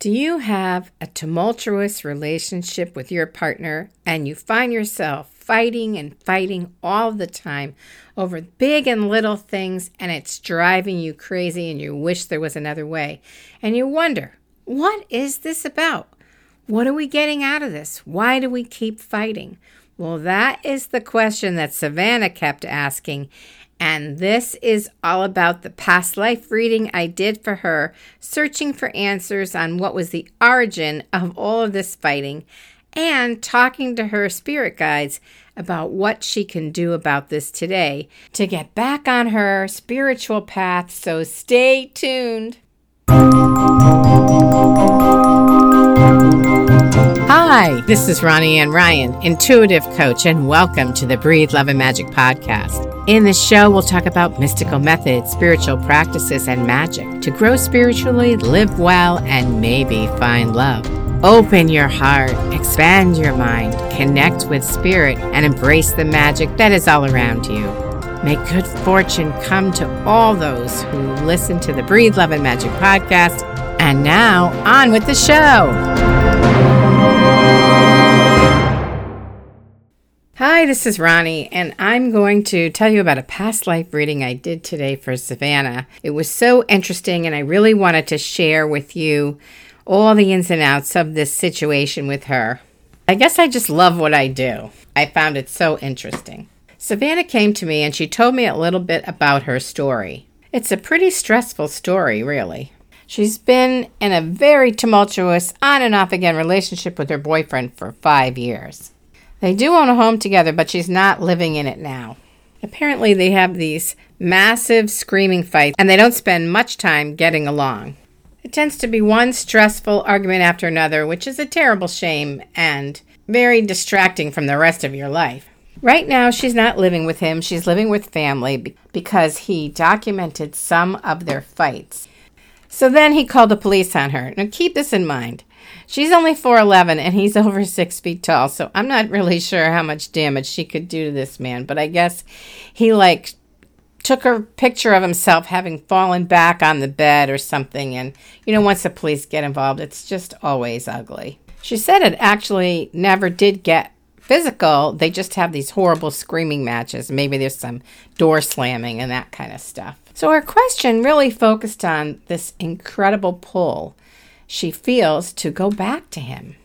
Do you have a tumultuous relationship with your partner and you find yourself fighting and fighting all the time over big and little things and it's driving you crazy and you wish there was another way? And you wonder, what is this about? What are we getting out of this? Why do we keep fighting? Well, that is the question that Savannah kept asking, and this is all about the past life reading I did for her, searching for answers on what was the origin of all of this fighting, and talking to her spirit guides about what she can do about this today to get back on her spiritual path. So stay tuned. Hi, this is Ronnie Ann Ryan, intuitive coach, and welcome to the Breathe Love and Magic podcast. In this show, we'll talk about mystical methods, spiritual practices, and magic to grow spiritually, live well, and maybe find love. Open your heart, expand your mind, connect with spirit, and embrace the magic that is all around you. May good fortune come to all those who listen to the Breathe Love and Magic podcast. And now, on with the show. Hi, this is Ronnie, and I'm going to tell you about a past life reading I did today for Savannah. It was so interesting, and I really wanted to share with you all the ins and outs of this situation with her. I guess I just love what I do. I found it so interesting. Savannah came to me and she told me a little bit about her story. It's a pretty stressful story, really. She's been in a very tumultuous, on and off again relationship with her boyfriend for five years. They do own a home together, but she's not living in it now. Apparently, they have these massive screaming fights, and they don't spend much time getting along. It tends to be one stressful argument after another, which is a terrible shame and very distracting from the rest of your life. Right now, she's not living with him. She's living with family because he documented some of their fights. So then he called the police on her. Now, keep this in mind. She's only 4'11 and he's over six feet tall, so I'm not really sure how much damage she could do to this man, but I guess he like took a picture of himself having fallen back on the bed or something. And, you know, once the police get involved, it's just always ugly. She said it actually never did get physical. They just have these horrible screaming matches. Maybe there's some door slamming and that kind of stuff. So her question really focused on this incredible pull she feels to go back to him.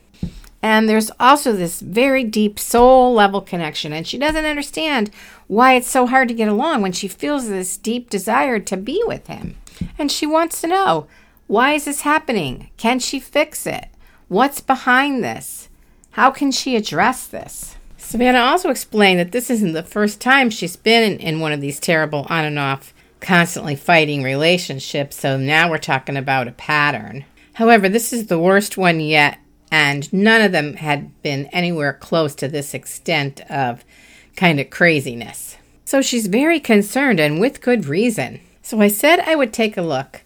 And there's also this very deep soul level connection. And she doesn't understand why it's so hard to get along when she feels this deep desire to be with him. And she wants to know why is this happening? Can she fix it? What's behind this? How can she address this? Savannah also explained that this isn't the first time she's been in, in one of these terrible on and off, constantly fighting relationships. So now we're talking about a pattern. However, this is the worst one yet, and none of them had been anywhere close to this extent of kind of craziness. So she's very concerned, and with good reason. So I said I would take a look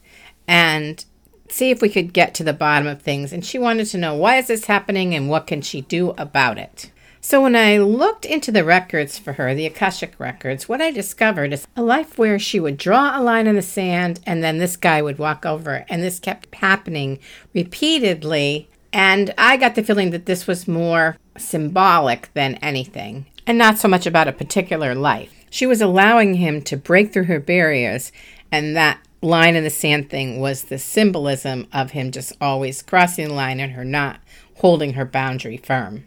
and see if we could get to the bottom of things. And she wanted to know why is this happening and what can she do about it. So when I looked into the records for her, the Akashic records, what I discovered is a life where she would draw a line in the sand and then this guy would walk over. And this kept happening repeatedly. And I got the feeling that this was more symbolic than anything and not so much about a particular life. She was allowing him to break through her barriers, and that line in the sand thing was the symbolism of him just always crossing the line and her not holding her boundary firm.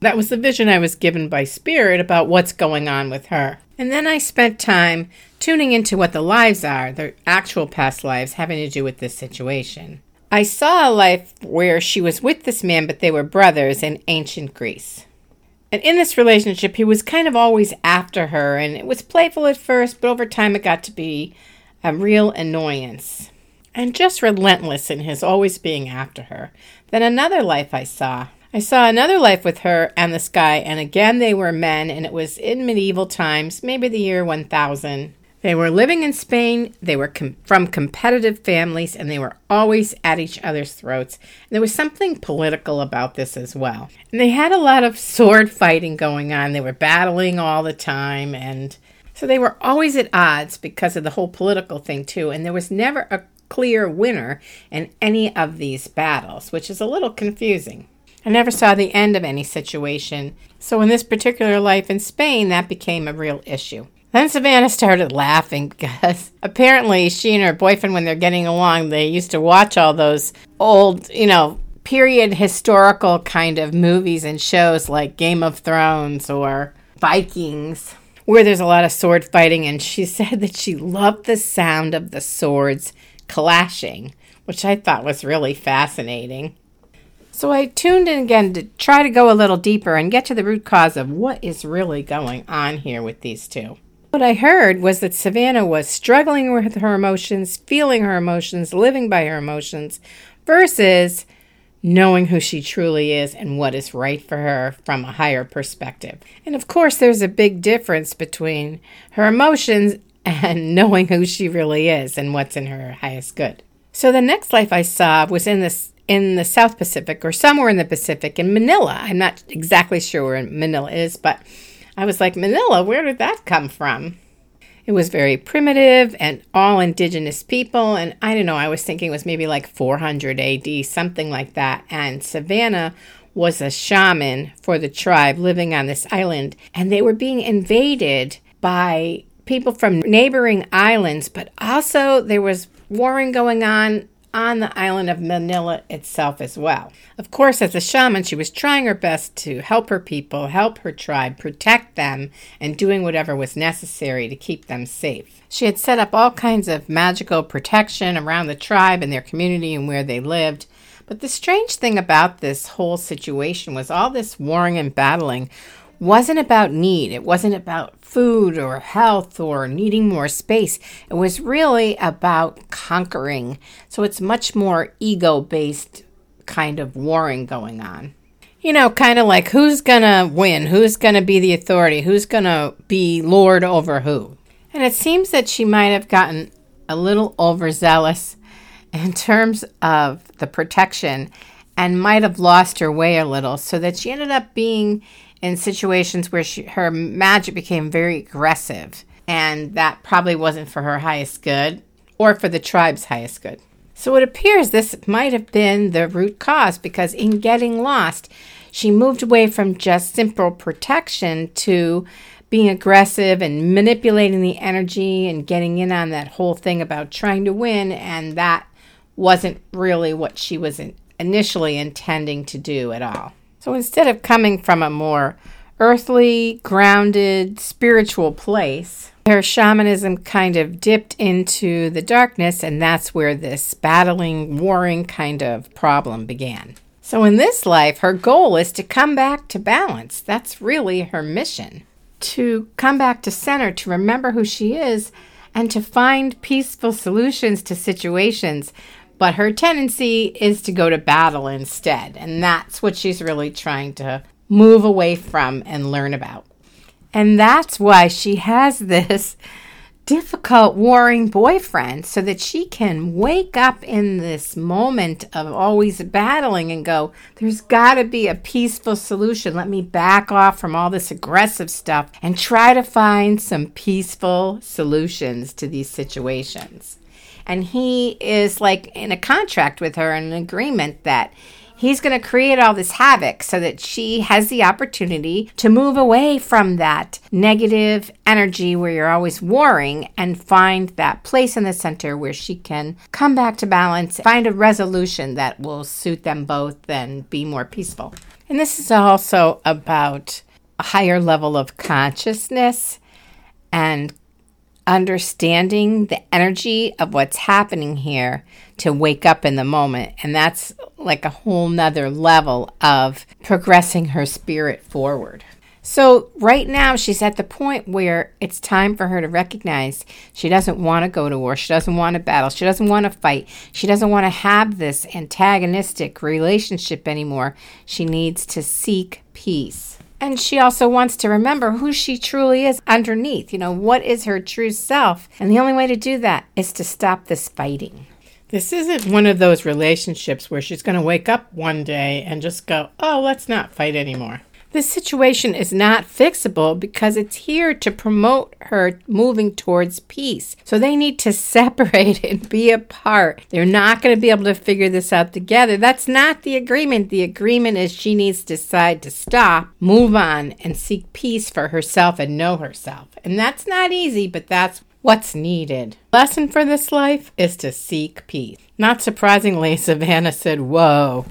That was the vision I was given by Spirit about what's going on with her. And then I spent time tuning into what the lives are, their actual past lives having to do with this situation. I saw a life where she was with this man, but they were brothers in ancient Greece. And in this relationship, he was kind of always after her, and it was playful at first, but over time it got to be a real annoyance. And just relentless in his always being after her. Then another life I saw I saw another life with her and this guy, and again they were men, and it was in medieval times, maybe the year 1000. They were living in Spain, they were com- from competitive families, and they were always at each other's throats. And there was something political about this as well. And they had a lot of sword fighting going on, they were battling all the time, and so they were always at odds because of the whole political thing, too. And there was never a clear winner in any of these battles, which is a little confusing. I never saw the end of any situation, so in this particular life in Spain, that became a real issue. Then Savannah started laughing because apparently she and her boyfriend, when they're getting along, they used to watch all those old, you know, period historical kind of movies and shows like Game of Thrones or Vikings, where there's a lot of sword fighting. And she said that she loved the sound of the swords clashing, which I thought was really fascinating. So I tuned in again to try to go a little deeper and get to the root cause of what is really going on here with these two. What I heard was that Savannah was struggling with her emotions, feeling her emotions, living by her emotions, versus knowing who she truly is and what is right for her from a higher perspective. And of course, there's a big difference between her emotions and knowing who she really is and what's in her highest good. So the next life I saw was in this in the South Pacific or somewhere in the Pacific in Manila. I'm not exactly sure where Manila is, but I was like, Manila, where did that come from? It was very primitive and all indigenous people. And I don't know, I was thinking it was maybe like 400 AD, something like that. And Savannah was a shaman for the tribe living on this island. And they were being invaded by people from neighboring islands, but also there was warring going on on the island of Manila itself as well. Of course, as a shaman, she was trying her best to help her people, help her tribe, protect them, and doing whatever was necessary to keep them safe. She had set up all kinds of magical protection around the tribe and their community and where they lived. But the strange thing about this whole situation was all this warring and battling wasn't about need. It wasn't about food or health or needing more space. It was really about conquering. So it's much more ego based kind of warring going on. You know, kind of like who's going to win? Who's going to be the authority? Who's going to be lord over who? And it seems that she might have gotten a little overzealous in terms of the protection and might have lost her way a little so that she ended up being in situations where she, her magic became very aggressive, and that probably wasn't for her highest good or for the tribe's highest good. So it appears this might have been the root cause because in getting lost, she moved away from just simple protection to being aggressive and manipulating the energy and getting in on that whole thing about trying to win, and that wasn't really what she was initially intending to do at all. So instead of coming from a more earthly, grounded, spiritual place, her shamanism kind of dipped into the darkness, and that's where this battling, warring kind of problem began. So in this life, her goal is to come back to balance. That's really her mission. To come back to center, to remember who she is, and to find peaceful solutions to situations but her tendency is to go to battle instead. And that's what she's really trying to move away from and learn about. And that's why she has this difficult, warring boyfriend so that she can wake up in this moment of always battling and go, There's got to be a peaceful solution. Let me back off from all this aggressive stuff and try to find some peaceful solutions to these situations and he is like in a contract with her, an agreement that he's going to create all this havoc so that she has the opportunity to move away from that negative energy where you're always warring and find that place in the center where she can come back to balance, find a resolution that will suit them both and be more peaceful. And this is also about a higher level of consciousness and understanding the energy of what's happening here to wake up in the moment. And that's like a whole nother level of progressing her spirit forward. So, right now, she's at the point where it's time for her to recognize she doesn't want to go to war. She doesn't want to battle. She doesn't want to fight. She doesn't want to have this antagonistic relationship anymore. She needs to seek peace. And she also wants to remember who she truly is underneath. You know, what is her true self? And the only way to do that is to stop this fighting. This isn't one of those relationships where she's going to wake up one day and just go, oh, let's not fight anymore. This situation is not fixable because it's here to promote her moving towards peace. So they need to separate and be apart. They're not going to be able to figure this out together. That's not the agreement. The agreement is she needs to decide to stop, move on, and seek peace for herself and know herself. And that's not easy, but that's what's needed. Lesson for this life is to seek peace. Not surprisingly, Savannah said, Whoa.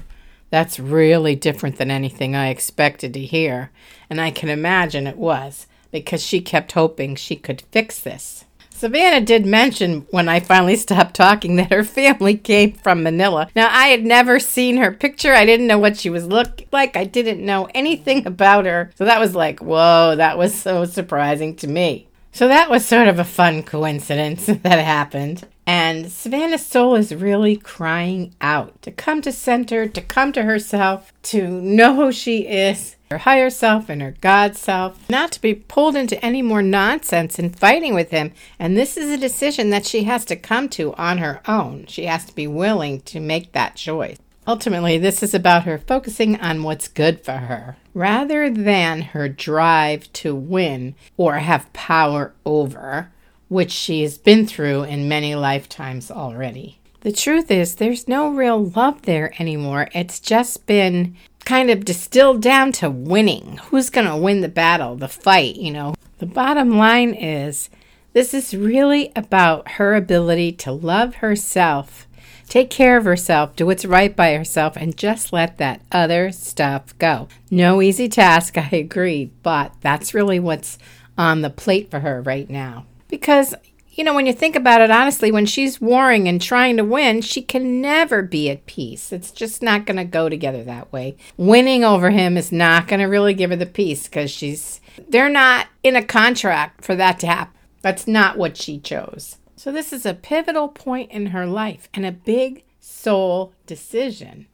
That's really different than anything I expected to hear, and I can imagine it was, because she kept hoping she could fix this. Savannah did mention when I finally stopped talking that her family came from Manila. Now, I had never seen her picture. I didn't know what she was look like. I didn't know anything about her. So that was like, whoa, that was so surprising to me. So that was sort of a fun coincidence that happened. And Savannah's soul is really crying out to come to center, to come to herself, to know who she is, her higher self and her God self, not to be pulled into any more nonsense and fighting with him. And this is a decision that she has to come to on her own. She has to be willing to make that choice. Ultimately, this is about her focusing on what's good for her rather than her drive to win or have power over, which she has been through in many lifetimes already. The truth is, there's no real love there anymore. It's just been kind of distilled down to winning. Who's going to win the battle, the fight, you know? The bottom line is, this is really about her ability to love herself Take care of herself, do what's right by herself, and just let that other stuff go. No easy task, I agree, but that's really what's on the plate for her right now. Because, you know, when you think about it honestly, when she's warring and trying to win, she can never be at peace. It's just not going to go together that way. Winning over him is not going to really give her the peace because she's, they're not in a contract for that to happen. That's not what she chose. So, this is a pivotal point in her life and a big soul decision.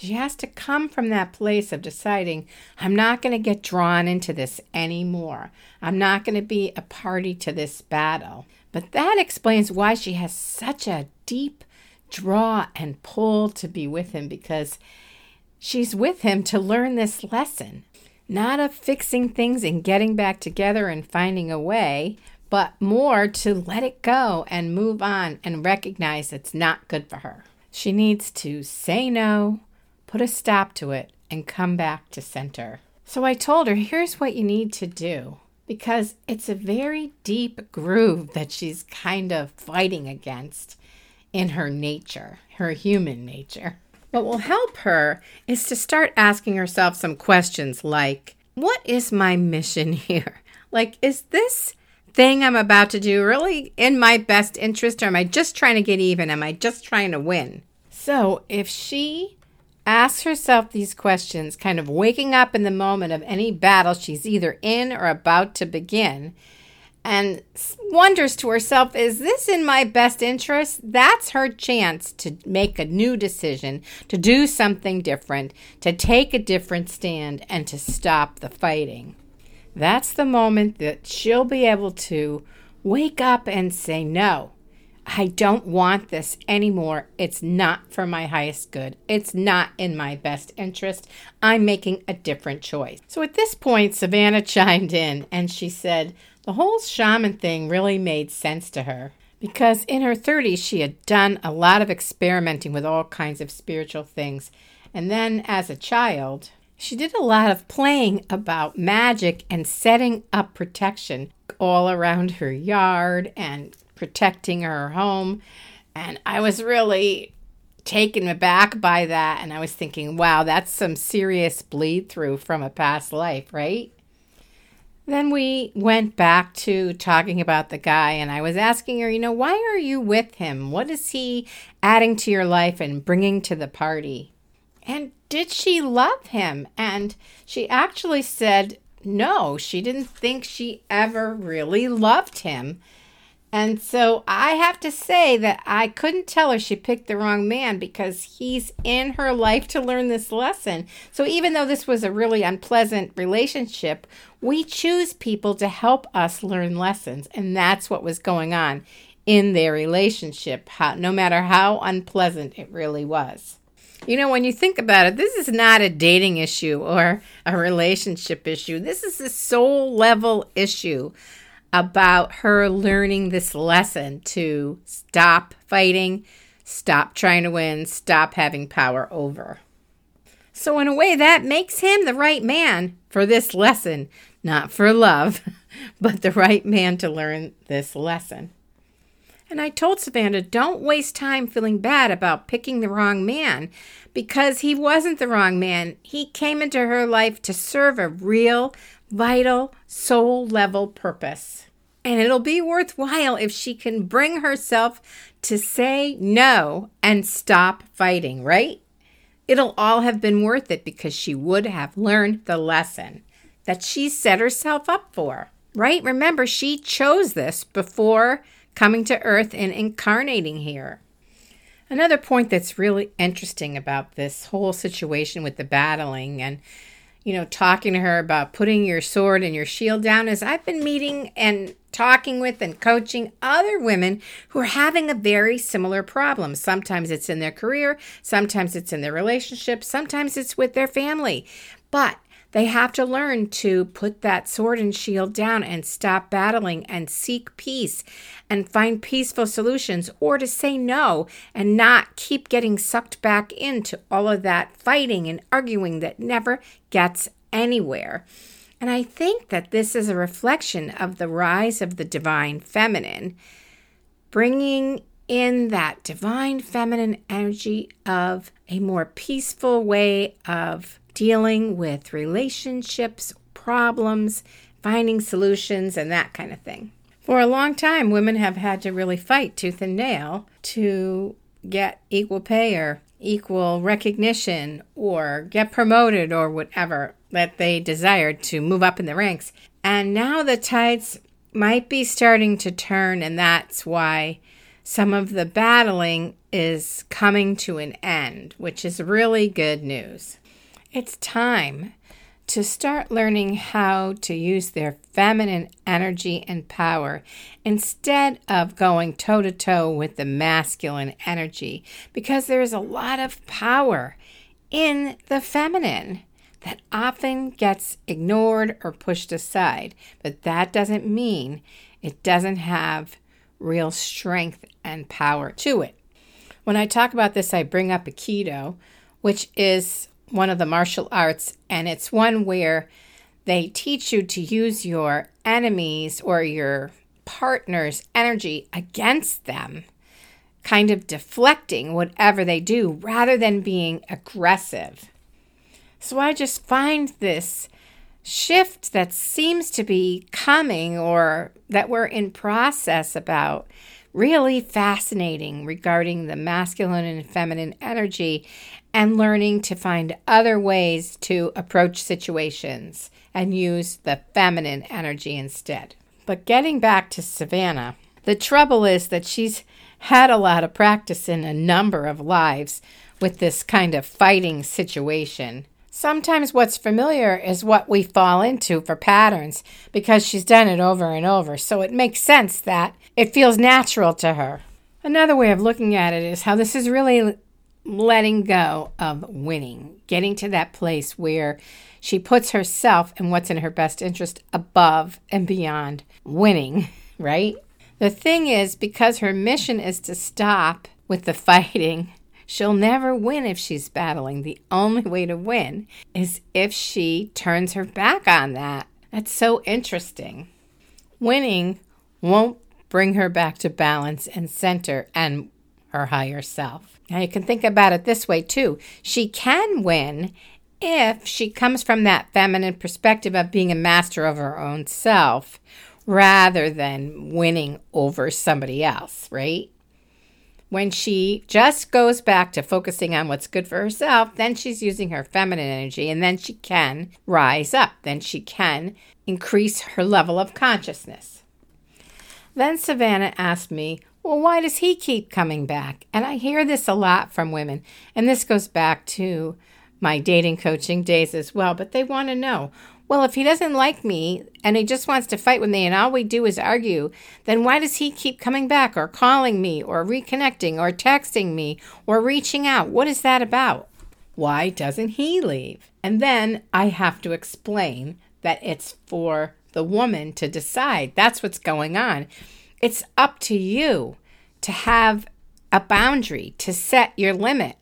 She has to come from that place of deciding, I'm not going to get drawn into this anymore. I'm not going to be a party to this battle. But that explains why she has such a deep draw and pull to be with him because she's with him to learn this lesson. Not of fixing things and getting back together and finding a way, but more to let it go and move on and recognize it's not good for her. She needs to say no, put a stop to it, and come back to center. So I told her, here's what you need to do because it's a very deep groove that she's kind of fighting against in her nature, her human nature. What will help her is to start asking herself some questions like, What is my mission here? Like, is this thing I'm about to do really in my best interest, or am I just trying to get even? Am I just trying to win? So, if she asks herself these questions, kind of waking up in the moment of any battle she's either in or about to begin, and wonders to herself, is this in my best interest? That's her chance to make a new decision, to do something different, to take a different stand, and to stop the fighting. That's the moment that she'll be able to wake up and say, No, I don't want this anymore. It's not for my highest good. It's not in my best interest. I'm making a different choice. So at this point, Savannah chimed in and she said the whole shaman thing really made sense to her because in her 30s, she had done a lot of experimenting with all kinds of spiritual things. And then as a child, she did a lot of playing about magic and setting up protection all around her yard and protecting her home. And I was really taken aback by that. And I was thinking, wow, that's some serious bleed through from a past life, right? Then we went back to talking about the guy, and I was asking her, you know, why are you with him? What is he adding to your life and bringing to the party? And did she love him? And she actually said no, she didn't think she ever really loved him. And so I have to say that I couldn't tell her she picked the wrong man because he's in her life to learn this lesson. So even though this was a really unpleasant relationship, we choose people to help us learn lessons. And that's what was going on in their relationship, how, no matter how unpleasant it really was. You know, when you think about it, this is not a dating issue or a relationship issue. This is a soul level issue about her learning this lesson to stop fighting, stop trying to win, stop having power over. So, in a way, that makes him the right man for this lesson, not for love, but the right man to learn this lesson. And I told Savannah, don't waste time feeling bad about picking the wrong man because he wasn't the wrong man. He came into her life to serve a real, vital, soul level purpose. And it'll be worthwhile if she can bring herself to say no and stop fighting, right? It'll all have been worth it because she would have learned the lesson that she set herself up for, right? Remember, she chose this before coming to earth and incarnating here. Another point that's really interesting about this whole situation with the battling and you know, talking to her about putting your sword and your shield down is I've been meeting and talking with and coaching other women who are having a very similar problem. Sometimes it's in their career, sometimes it's in their relationship, sometimes it's with their family. But they have to learn to put that sword and shield down and stop battling and seek peace and find peaceful solutions or to say no and not keep getting sucked back into all of that fighting and arguing that never gets anywhere. And I think that this is a reflection of the rise of the divine feminine, bringing in that divine feminine energy of a more peaceful way of dealing with relationships, problems, finding solutions, and that kind of thing. For a long time, women have had to really fight tooth and nail to get equal pay or equal recognition or get promoted or whatever that they desired to move up in the ranks. And now the tides might be starting to turn, and that's why some of the battling is coming to an end, which is really good news. It's time to start learning how to use their feminine energy and power instead of going toe to toe with the masculine energy because there is a lot of power in the feminine that often gets ignored or pushed aside. But that doesn't mean it doesn't have real strength and power to it. When I talk about this, I bring up Aikido, which is one of the martial arts, and it's one where they teach you to use your enemies or your partner's energy against them, kind of deflecting whatever they do rather than being aggressive. So I just find this shift that seems to be coming or that we're in process about really fascinating regarding the masculine and feminine energy and learning to find other ways to approach situations and use the feminine energy instead. But getting back to Savannah, the trouble is that she's had a lot of practice in a number of lives with this kind of fighting situation. Sometimes what's familiar is what we fall into for patterns because she's done it over and over, so it makes sense that it feels natural to her. Another way of looking at it is how this is really letting go of winning, getting to that place where she puts herself and what's in her best interest above and beyond winning, right? The thing is, because her mission is to stop with the fighting, she'll never win if she's battling. The only way to win is if she turns her back on that. That's so interesting. Winning won't bring her back to balance and center and her higher self. Now you can think about it this way too. She can win if she comes from that feminine perspective of being a master of her own self rather than winning over somebody else, right? When she just goes back to focusing on what's good for herself, then she's using her feminine energy and then she can rise up. Then she can increase her level of consciousness. Then Savannah asked me, well, why does he keep coming back? And I hear this a lot from women. And this goes back to my dating coaching days as well. But they want to know well, if he doesn't like me and he just wants to fight with me and all we do is argue, then why does he keep coming back or calling me or reconnecting or texting me or reaching out? What is that about? Why doesn't he leave? And then I have to explain that it's for the woman to decide. That's what's going on. It's up to you to have a boundary, to set your limit,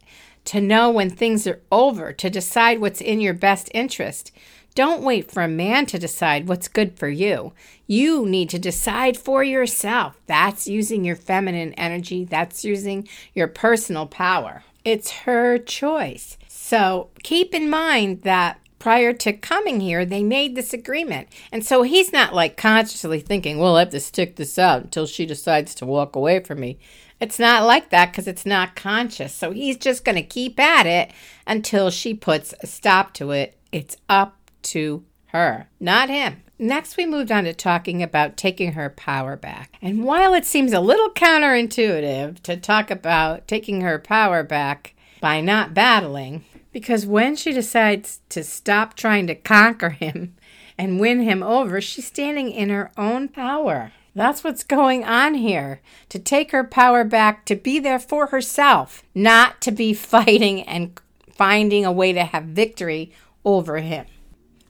to know when things are over, to decide what's in your best interest. Don't wait for a man to decide what's good for you. You need to decide for yourself. That's using your feminine energy, that's using your personal power. It's her choice. So keep in mind that prior to coming here, they made this agreement. And so he's not like consciously thinking, well, I have to stick this out until she decides to walk away from me. It's not like that because it's not conscious. So he's just going to keep at it until she puts a stop to it. It's up to her, not him. Next, we moved on to talking about taking her power back. And while it seems a little counterintuitive to talk about taking her power back by not battling, because when she decides to stop trying to conquer him and win him over, she's standing in her own power. That's what's going on here. To take her power back, to be there for herself, not to be fighting and finding a way to have victory over him.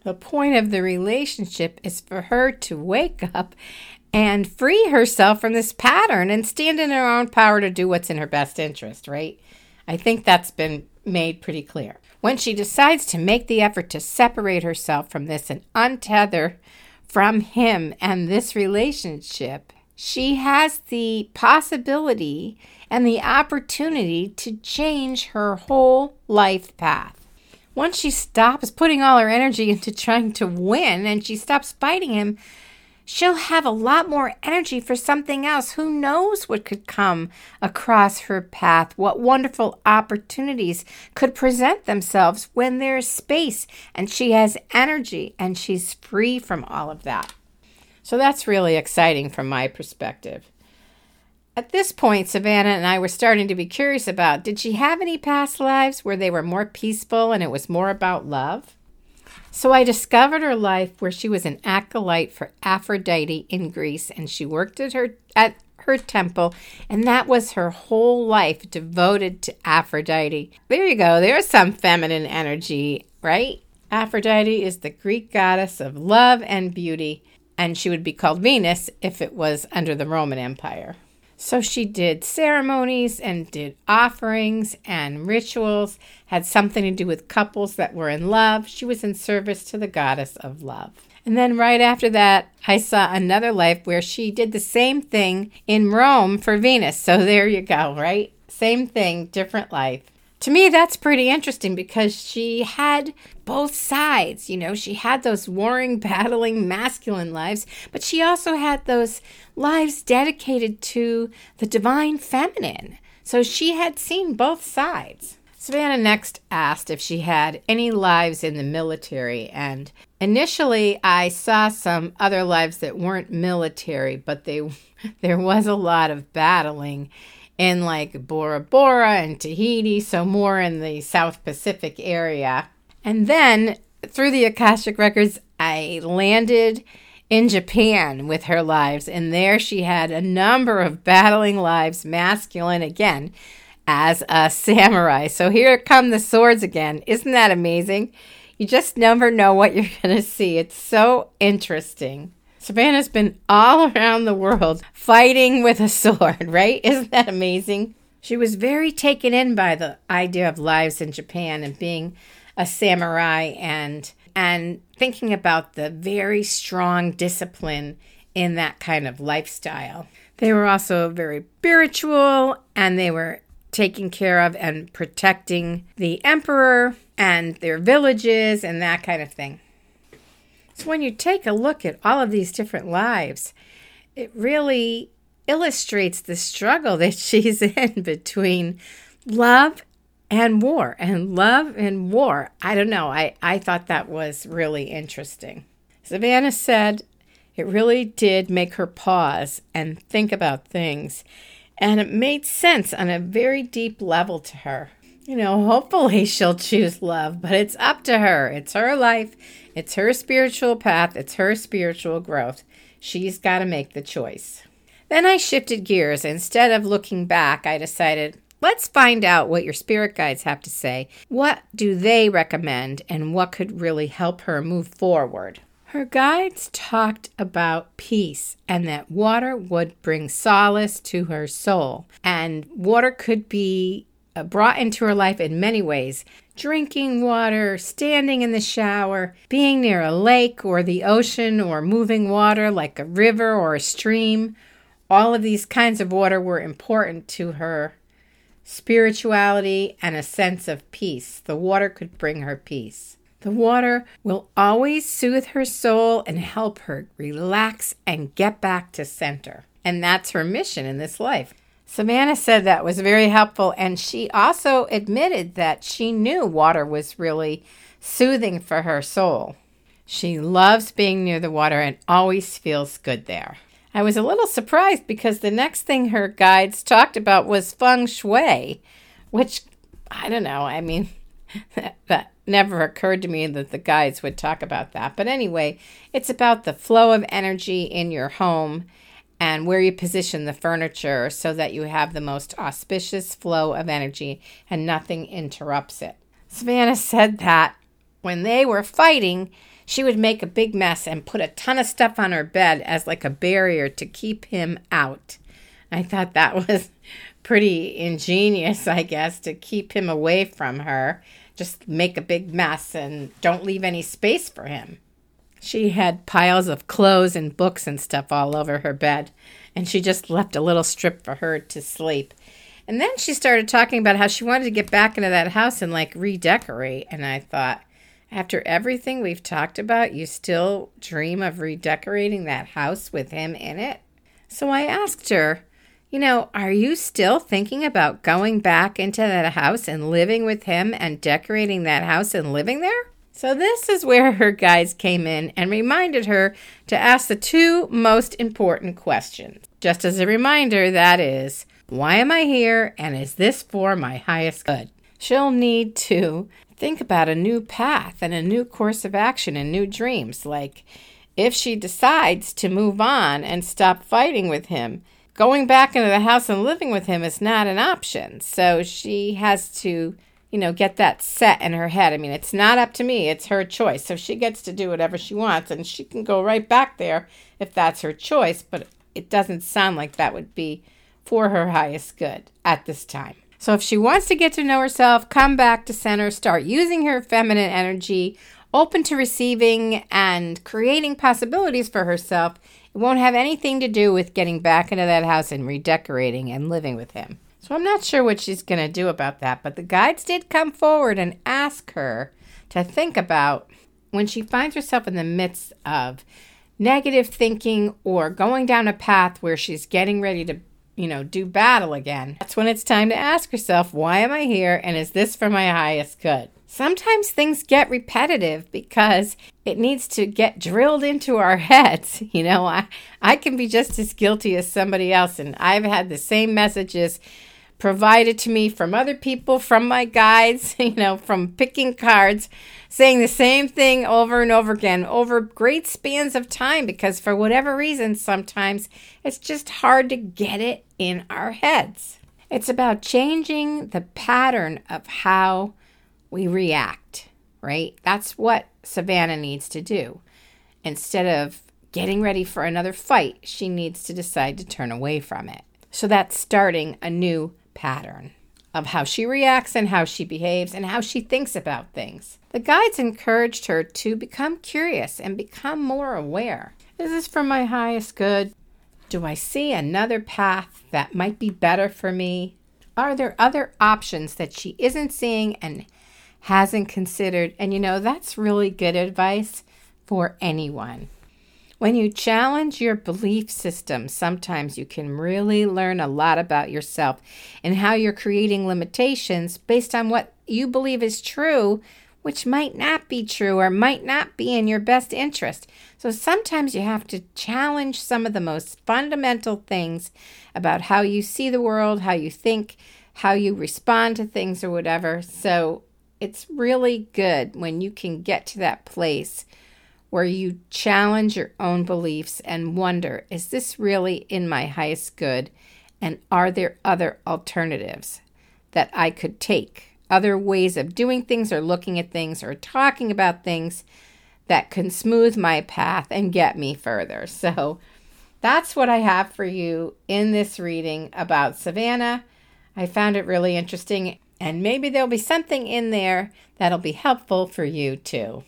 The point of the relationship is for her to wake up and free herself from this pattern and stand in her own power to do what's in her best interest, right? I think that's been made pretty clear. When she decides to make the effort to separate herself from this and untether from him and this relationship, she has the possibility and the opportunity to change her whole life path. Once she stops putting all her energy into trying to win and she stops fighting him, she'll have a lot more energy for something else. Who knows what could come across her path? What wonderful opportunities could present themselves when there's space and she has energy and she's free from all of that. So that's really exciting from my perspective. At this point, Savannah and I were starting to be curious about did she have any past lives where they were more peaceful and it was more about love? So I discovered her life where she was an acolyte for Aphrodite in Greece and she worked at her at her temple and that was her whole life devoted to Aphrodite. There you go. There's some feminine energy, right? Aphrodite is the Greek goddess of love and beauty and she would be called Venus if it was under the Roman Empire. So she did ceremonies and did offerings and rituals, had something to do with couples that were in love. She was in service to the goddess of love. And then right after that, I saw another life where she did the same thing in Rome for Venus. So there you go, right? Same thing, different life to me, that's pretty interesting because she had both sides. You know, she had those warring, battling masculine lives, but she also had those lives dedicated to the divine feminine. So she had seen both sides. Savannah next asked if she had any lives in the military, and initially I saw some other lives that weren't military, but they there was a lot of battling in like Bora Bora and Tahiti, so more in the South Pacific area. And then through the Akashic Records, I landed in Japan with her lives, and there she had a number of battling lives, masculine again, as a samurai. So here come the swords again. Isn't that amazing? You just never know what you're going to see. It's so interesting. Savannah's been all around the world fighting with a sword, right? Isn't that amazing? She was very taken in by the idea of lives in Japan and being a samurai and and thinking about the very strong discipline in that kind of lifestyle. They were also very spiritual and they were taking care of and protecting the emperor and their villages and that kind of thing. So when you take a look at all of these different lives, it really illustrates the struggle that she's in between love and war and love and war. I don't know. I, I thought that was really interesting. Savannah said it really did make her pause and think about things. And it made sense on a very deep level to her. You know, hopefully she'll choose love, but it's up to her. It's her life, it's her spiritual path, it's her spiritual growth. She's got to make the choice. Then I shifted gears. Instead of looking back, I decided Let's find out what your spirit guides have to say. What do they recommend and what could really help her move forward? Her guides talked about peace and that water would bring solace to her soul. And water could be Uh, brought into her life in many ways drinking water, standing in the shower, being near a lake or the ocean or moving water like a river or a stream. All of these kinds of water were important to her spirituality and a sense of peace. The water could bring her peace. The water will always soothe her soul and help her relax and get back to center. And that's her mission in this life. Savannah said that was very helpful, and she also admitted that she knew water was really soothing for her soul. She loves being near the water and always feels good there. I was a little surprised because the next thing her guides talked about was feng shui, which I don't know. I mean, that, never occurred to me that the guides would talk about that. But anyway, it's about the flow of energy in your home and where you position the furniture so that you have the most auspicious flow of energy and nothing interrupts it. Savannah said that when they were fighting, she would make a big mess and put a ton of stuff on her bed as like a barrier to keep him out. I thought that was pretty ingenious, I guess, to keep him away from her. Just make a big mess and don't leave any space for him. She had piles of clothes and books and stuff all over her bed, and she just left a little strip for her to sleep. And then she started talking about how she wanted to get back into that house and like redecorate. And I thought, after everything we've talked about, you still dream of redecorating that house with him in it? So I asked her, you know, are you still thinking about going back into that house and living with him and decorating that house and living there? So, this is where her guides came in and reminded her to ask the two most important questions. Just as a reminder, that is, why am I here and is this for my highest good? She'll need to think about a new path and a new course of action and new dreams. Like, if she decides to move on and stop fighting with him, going back into the house and living with him is not an option. So she has to you know, get that set in her head. I mean, it's not up to me, it's her choice. So she gets to do whatever she wants and she can go right back there if that's her choice, but it doesn't sound like that would be for her highest good at this time. So if she wants to get to know herself, come back to center, start using her feminine energy, open to receiving and creating possibilities for herself, it won't have anything to do with getting back into that house and redecorating and living with him. So I'm not sure what she's going to do about that, but the guides did come forward and ask her to think about when she finds herself in the midst of negative thinking or going down a path where she's getting ready to, you know, do battle again. That's when it's time to ask herself, why am I here and is this for my highest good? Sometimes things get repetitive because it needs to get drilled into our heads. You know, I, I can be just as guilty as somebody else, and I've had the same messages provided to me from other people, from my guides, you know, from picking cards, saying the same thing over and over again over great spans of time because for whatever reason, sometimes it's just hard to get it in our heads. It's about changing the pattern of how we react, right? That's what Savannah needs to do. Instead of getting ready for another fight, she needs to decide to turn away from it. So that's starting a new pattern of how she reacts and how she behaves and how she thinks about things. The guides encouraged her to become curious and become more aware. Is this for my highest good? Do I see another path that might be better for me? Are there other options that she isn't seeing and hasn't considered? And you know, that's really good advice for anyone. When you challenge your belief system, sometimes you can really learn a lot about yourself and how you're creating limitations based on what you believe is true, which might not be true or might not be in your best interest. So sometimes you have to challenge some of the most fundamental things about how you see the world, how you think, how you respond to things, or whatever. So it's really good when you can get to that place where you challenge your own beliefs and wonder is this really in my highest good? And are there other alternatives? that I could take, other ways of doing things or looking at things or talking about things that can smooth my path and get me further. So that's what I have for you in this reading about Savannah. I found it really interesting, and maybe there'll be something in there that'll be helpful for you too.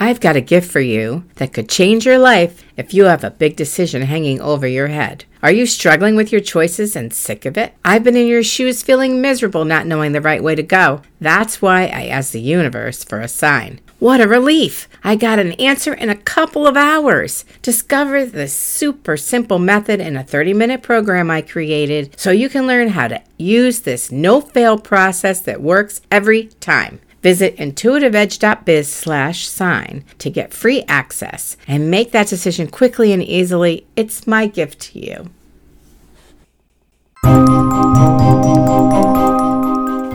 I've got a gift for you that could change your life if you have a big decision hanging over your head. Are you struggling with your choices and sick of it? I've been in your shoes feeling miserable not knowing the right way to go. That's why I asked the universe for a sign. What a relief! I got an answer in a couple of hours. Discover this super simple method in a 30 minute program I created so you can learn how to use this no fail process that works every time. Visit intuitiveedge.biz slash sign to get free access and make that decision quickly and easily. It's my gift to you.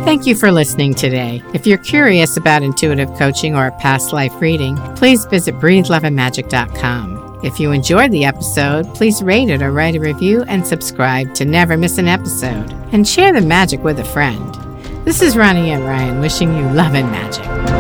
Thank you for listening today. If you're curious about intuitive coaching or a past life reading, please visit breatheloveandmagic.com. If you enjoyed the episode, please rate it or write a review and subscribe to never miss an episode. And share the magic with a friend. This is Ronnie and Ryan wishing you love and magic.